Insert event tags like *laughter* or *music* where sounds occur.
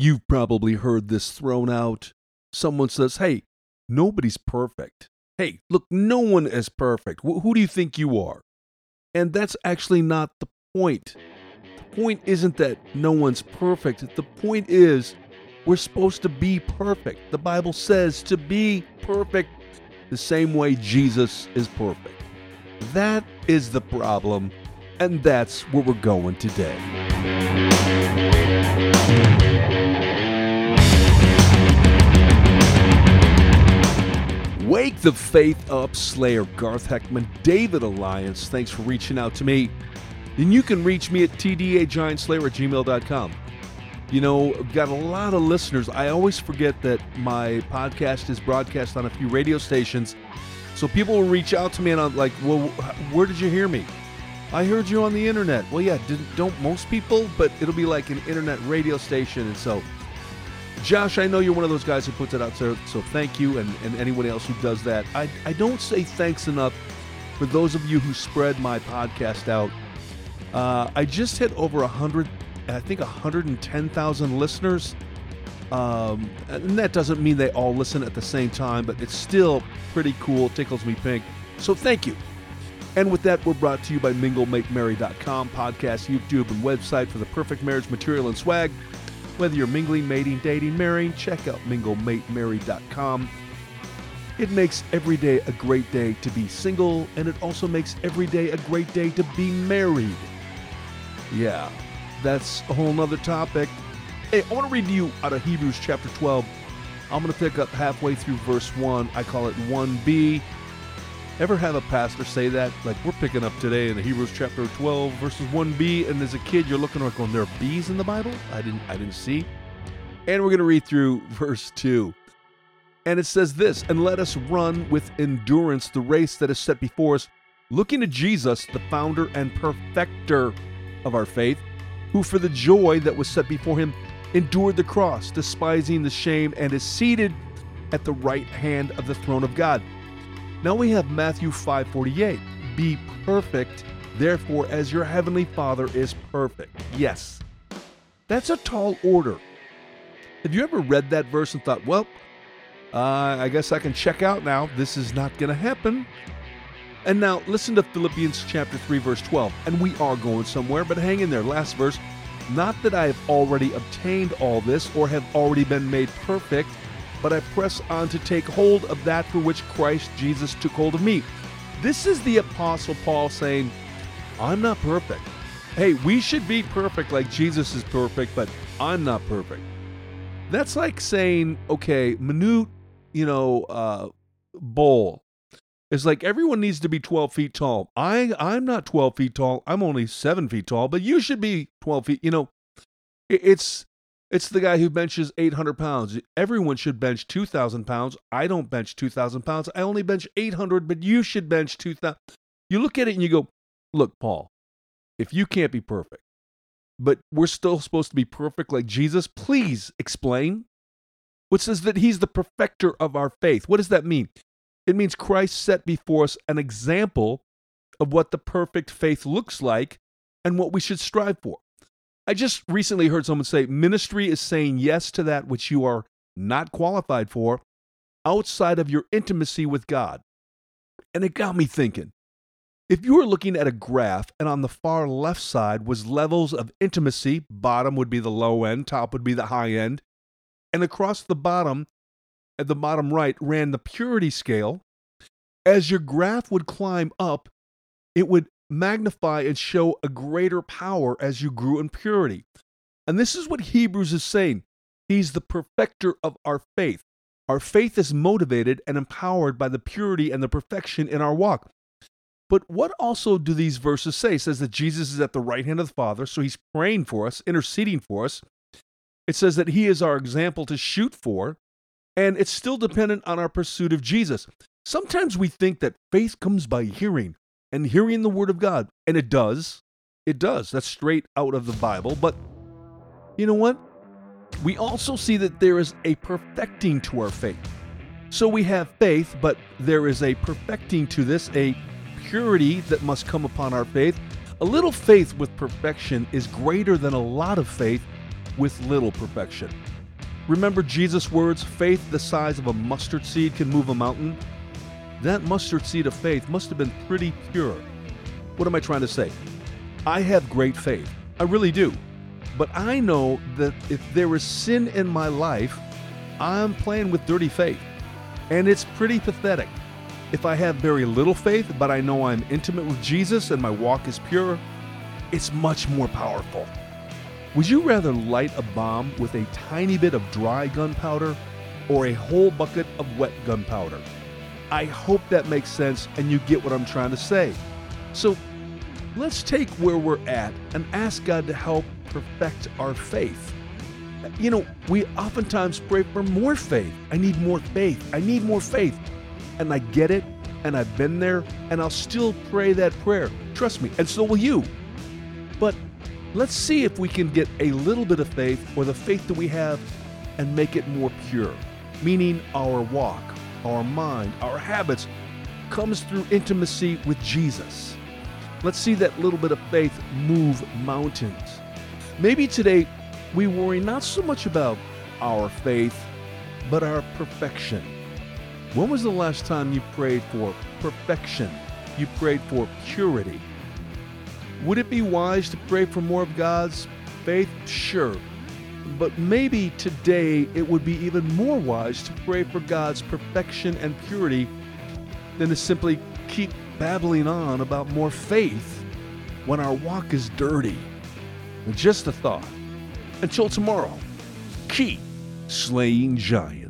You've probably heard this thrown out. Someone says, Hey, nobody's perfect. Hey, look, no one is perfect. Wh- who do you think you are? And that's actually not the point. The point isn't that no one's perfect. The point is we're supposed to be perfect. The Bible says to be perfect the same way Jesus is perfect. That is the problem, and that's where we're going today. Wake the Faith Up Slayer, Garth Heckman, David Alliance. Thanks for reaching out to me. And you can reach me at tdagiantslayer at gmail.com. You know, got a lot of listeners. I always forget that my podcast is broadcast on a few radio stations. So people will reach out to me and I'm like, well, where did you hear me? I heard you on the internet. Well, yeah, don't most people? But it'll be like an internet radio station. And so, Josh, I know you're one of those guys who puts it out there. So thank you and, and anyone else who does that. I, I don't say thanks enough for those of you who spread my podcast out. Uh, I just hit over 100, I think 110,000 listeners. Um, and that doesn't mean they all listen at the same time, but it's still pretty cool. Tickles me pink. So thank you. And with that, we're brought to you by MingleMateMarry.com, podcast, YouTube, and website for the perfect marriage material and swag. Whether you're mingling, mating, dating, marrying, check out MingleMateMarry.com. It makes every day a great day to be single, and it also makes every day a great day to be married. Yeah, that's a whole nother topic. Hey, I want to read to you out of Hebrews chapter 12. I'm going to pick up halfway through verse 1. I call it 1b. Ever have a pastor say that? Like, we're picking up today in the Hebrews chapter 12, verses 1b, and as a kid, you're looking like, going, there are B's in the Bible? I didn't, I didn't see. And we're going to read through *laughs* verse 2. And it says this And let us run with endurance the race that is set before us, looking to Jesus, the founder and perfecter of our faith, who for the joy that was set before him endured the cross, despising the shame, and is seated at the right hand of the throne of God. Now we have Matthew 5:48. Be perfect, therefore as your heavenly Father is perfect. Yes. That's a tall order. Have you ever read that verse and thought, well, uh, I guess I can check out now. This is not going to happen. And now listen to Philippians chapter 3 verse 12. And we are going somewhere, but hang in there. Last verse. Not that I have already obtained all this or have already been made perfect, but I press on to take hold of that for which Christ Jesus took hold of me. This is the apostle Paul saying, I'm not perfect. Hey, we should be perfect like Jesus is perfect, but I'm not perfect. That's like saying, okay, minute, you know, uh, bowl it's like everyone needs to be 12 feet tall. I I'm not 12 feet tall. I'm only 7 feet tall, but you should be 12 feet. You know, it's it's the guy who benches 800 pounds. Everyone should bench 2,000 pounds. I don't bench 2,000 pounds. I only bench 800, but you should bench 2,000. You look at it and you go, look, Paul, if you can't be perfect, but we're still supposed to be perfect like Jesus, please explain. What says that he's the perfecter of our faith. What does that mean? It means Christ set before us an example of what the perfect faith looks like and what we should strive for. I just recently heard someone say ministry is saying yes to that which you are not qualified for outside of your intimacy with God. And it got me thinking. If you were looking at a graph and on the far left side was levels of intimacy, bottom would be the low end, top would be the high end, and across the bottom at the bottom right ran the purity scale, as your graph would climb up, it would magnify and show a greater power as you grew in purity. And this is what Hebrews is saying. He's the perfecter of our faith. Our faith is motivated and empowered by the purity and the perfection in our walk. But what also do these verses say? It says that Jesus is at the right hand of the Father, so he's praying for us, interceding for us. It says that he is our example to shoot for, and it's still dependent on our pursuit of Jesus. Sometimes we think that faith comes by hearing and hearing the word of God, and it does. It does. That's straight out of the Bible. But you know what? We also see that there is a perfecting to our faith. So we have faith, but there is a perfecting to this, a purity that must come upon our faith. A little faith with perfection is greater than a lot of faith with little perfection. Remember Jesus' words faith the size of a mustard seed can move a mountain? That mustard seed of faith must have been pretty pure. What am I trying to say? I have great faith. I really do. But I know that if there is sin in my life, I'm playing with dirty faith. And it's pretty pathetic. If I have very little faith, but I know I'm intimate with Jesus and my walk is pure, it's much more powerful. Would you rather light a bomb with a tiny bit of dry gunpowder or a whole bucket of wet gunpowder? I hope that makes sense and you get what I'm trying to say. So let's take where we're at and ask God to help perfect our faith. You know, we oftentimes pray for more faith. I need more faith. I need more faith. And I get it, and I've been there, and I'll still pray that prayer. Trust me, and so will you. But let's see if we can get a little bit of faith or the faith that we have and make it more pure, meaning our walk, our mind, our habits comes through intimacy with Jesus. Let's see that little bit of faith move mountains. Maybe today we worry not so much about our faith, but our perfection. When was the last time you prayed for perfection? You prayed for purity. Would it be wise to pray for more of God's faith? Sure. But maybe today it would be even more wise to pray for God's perfection and purity than to simply keep babbling on about more faith when our walk is dirty. Just a thought. Until tomorrow, keep slaying giants.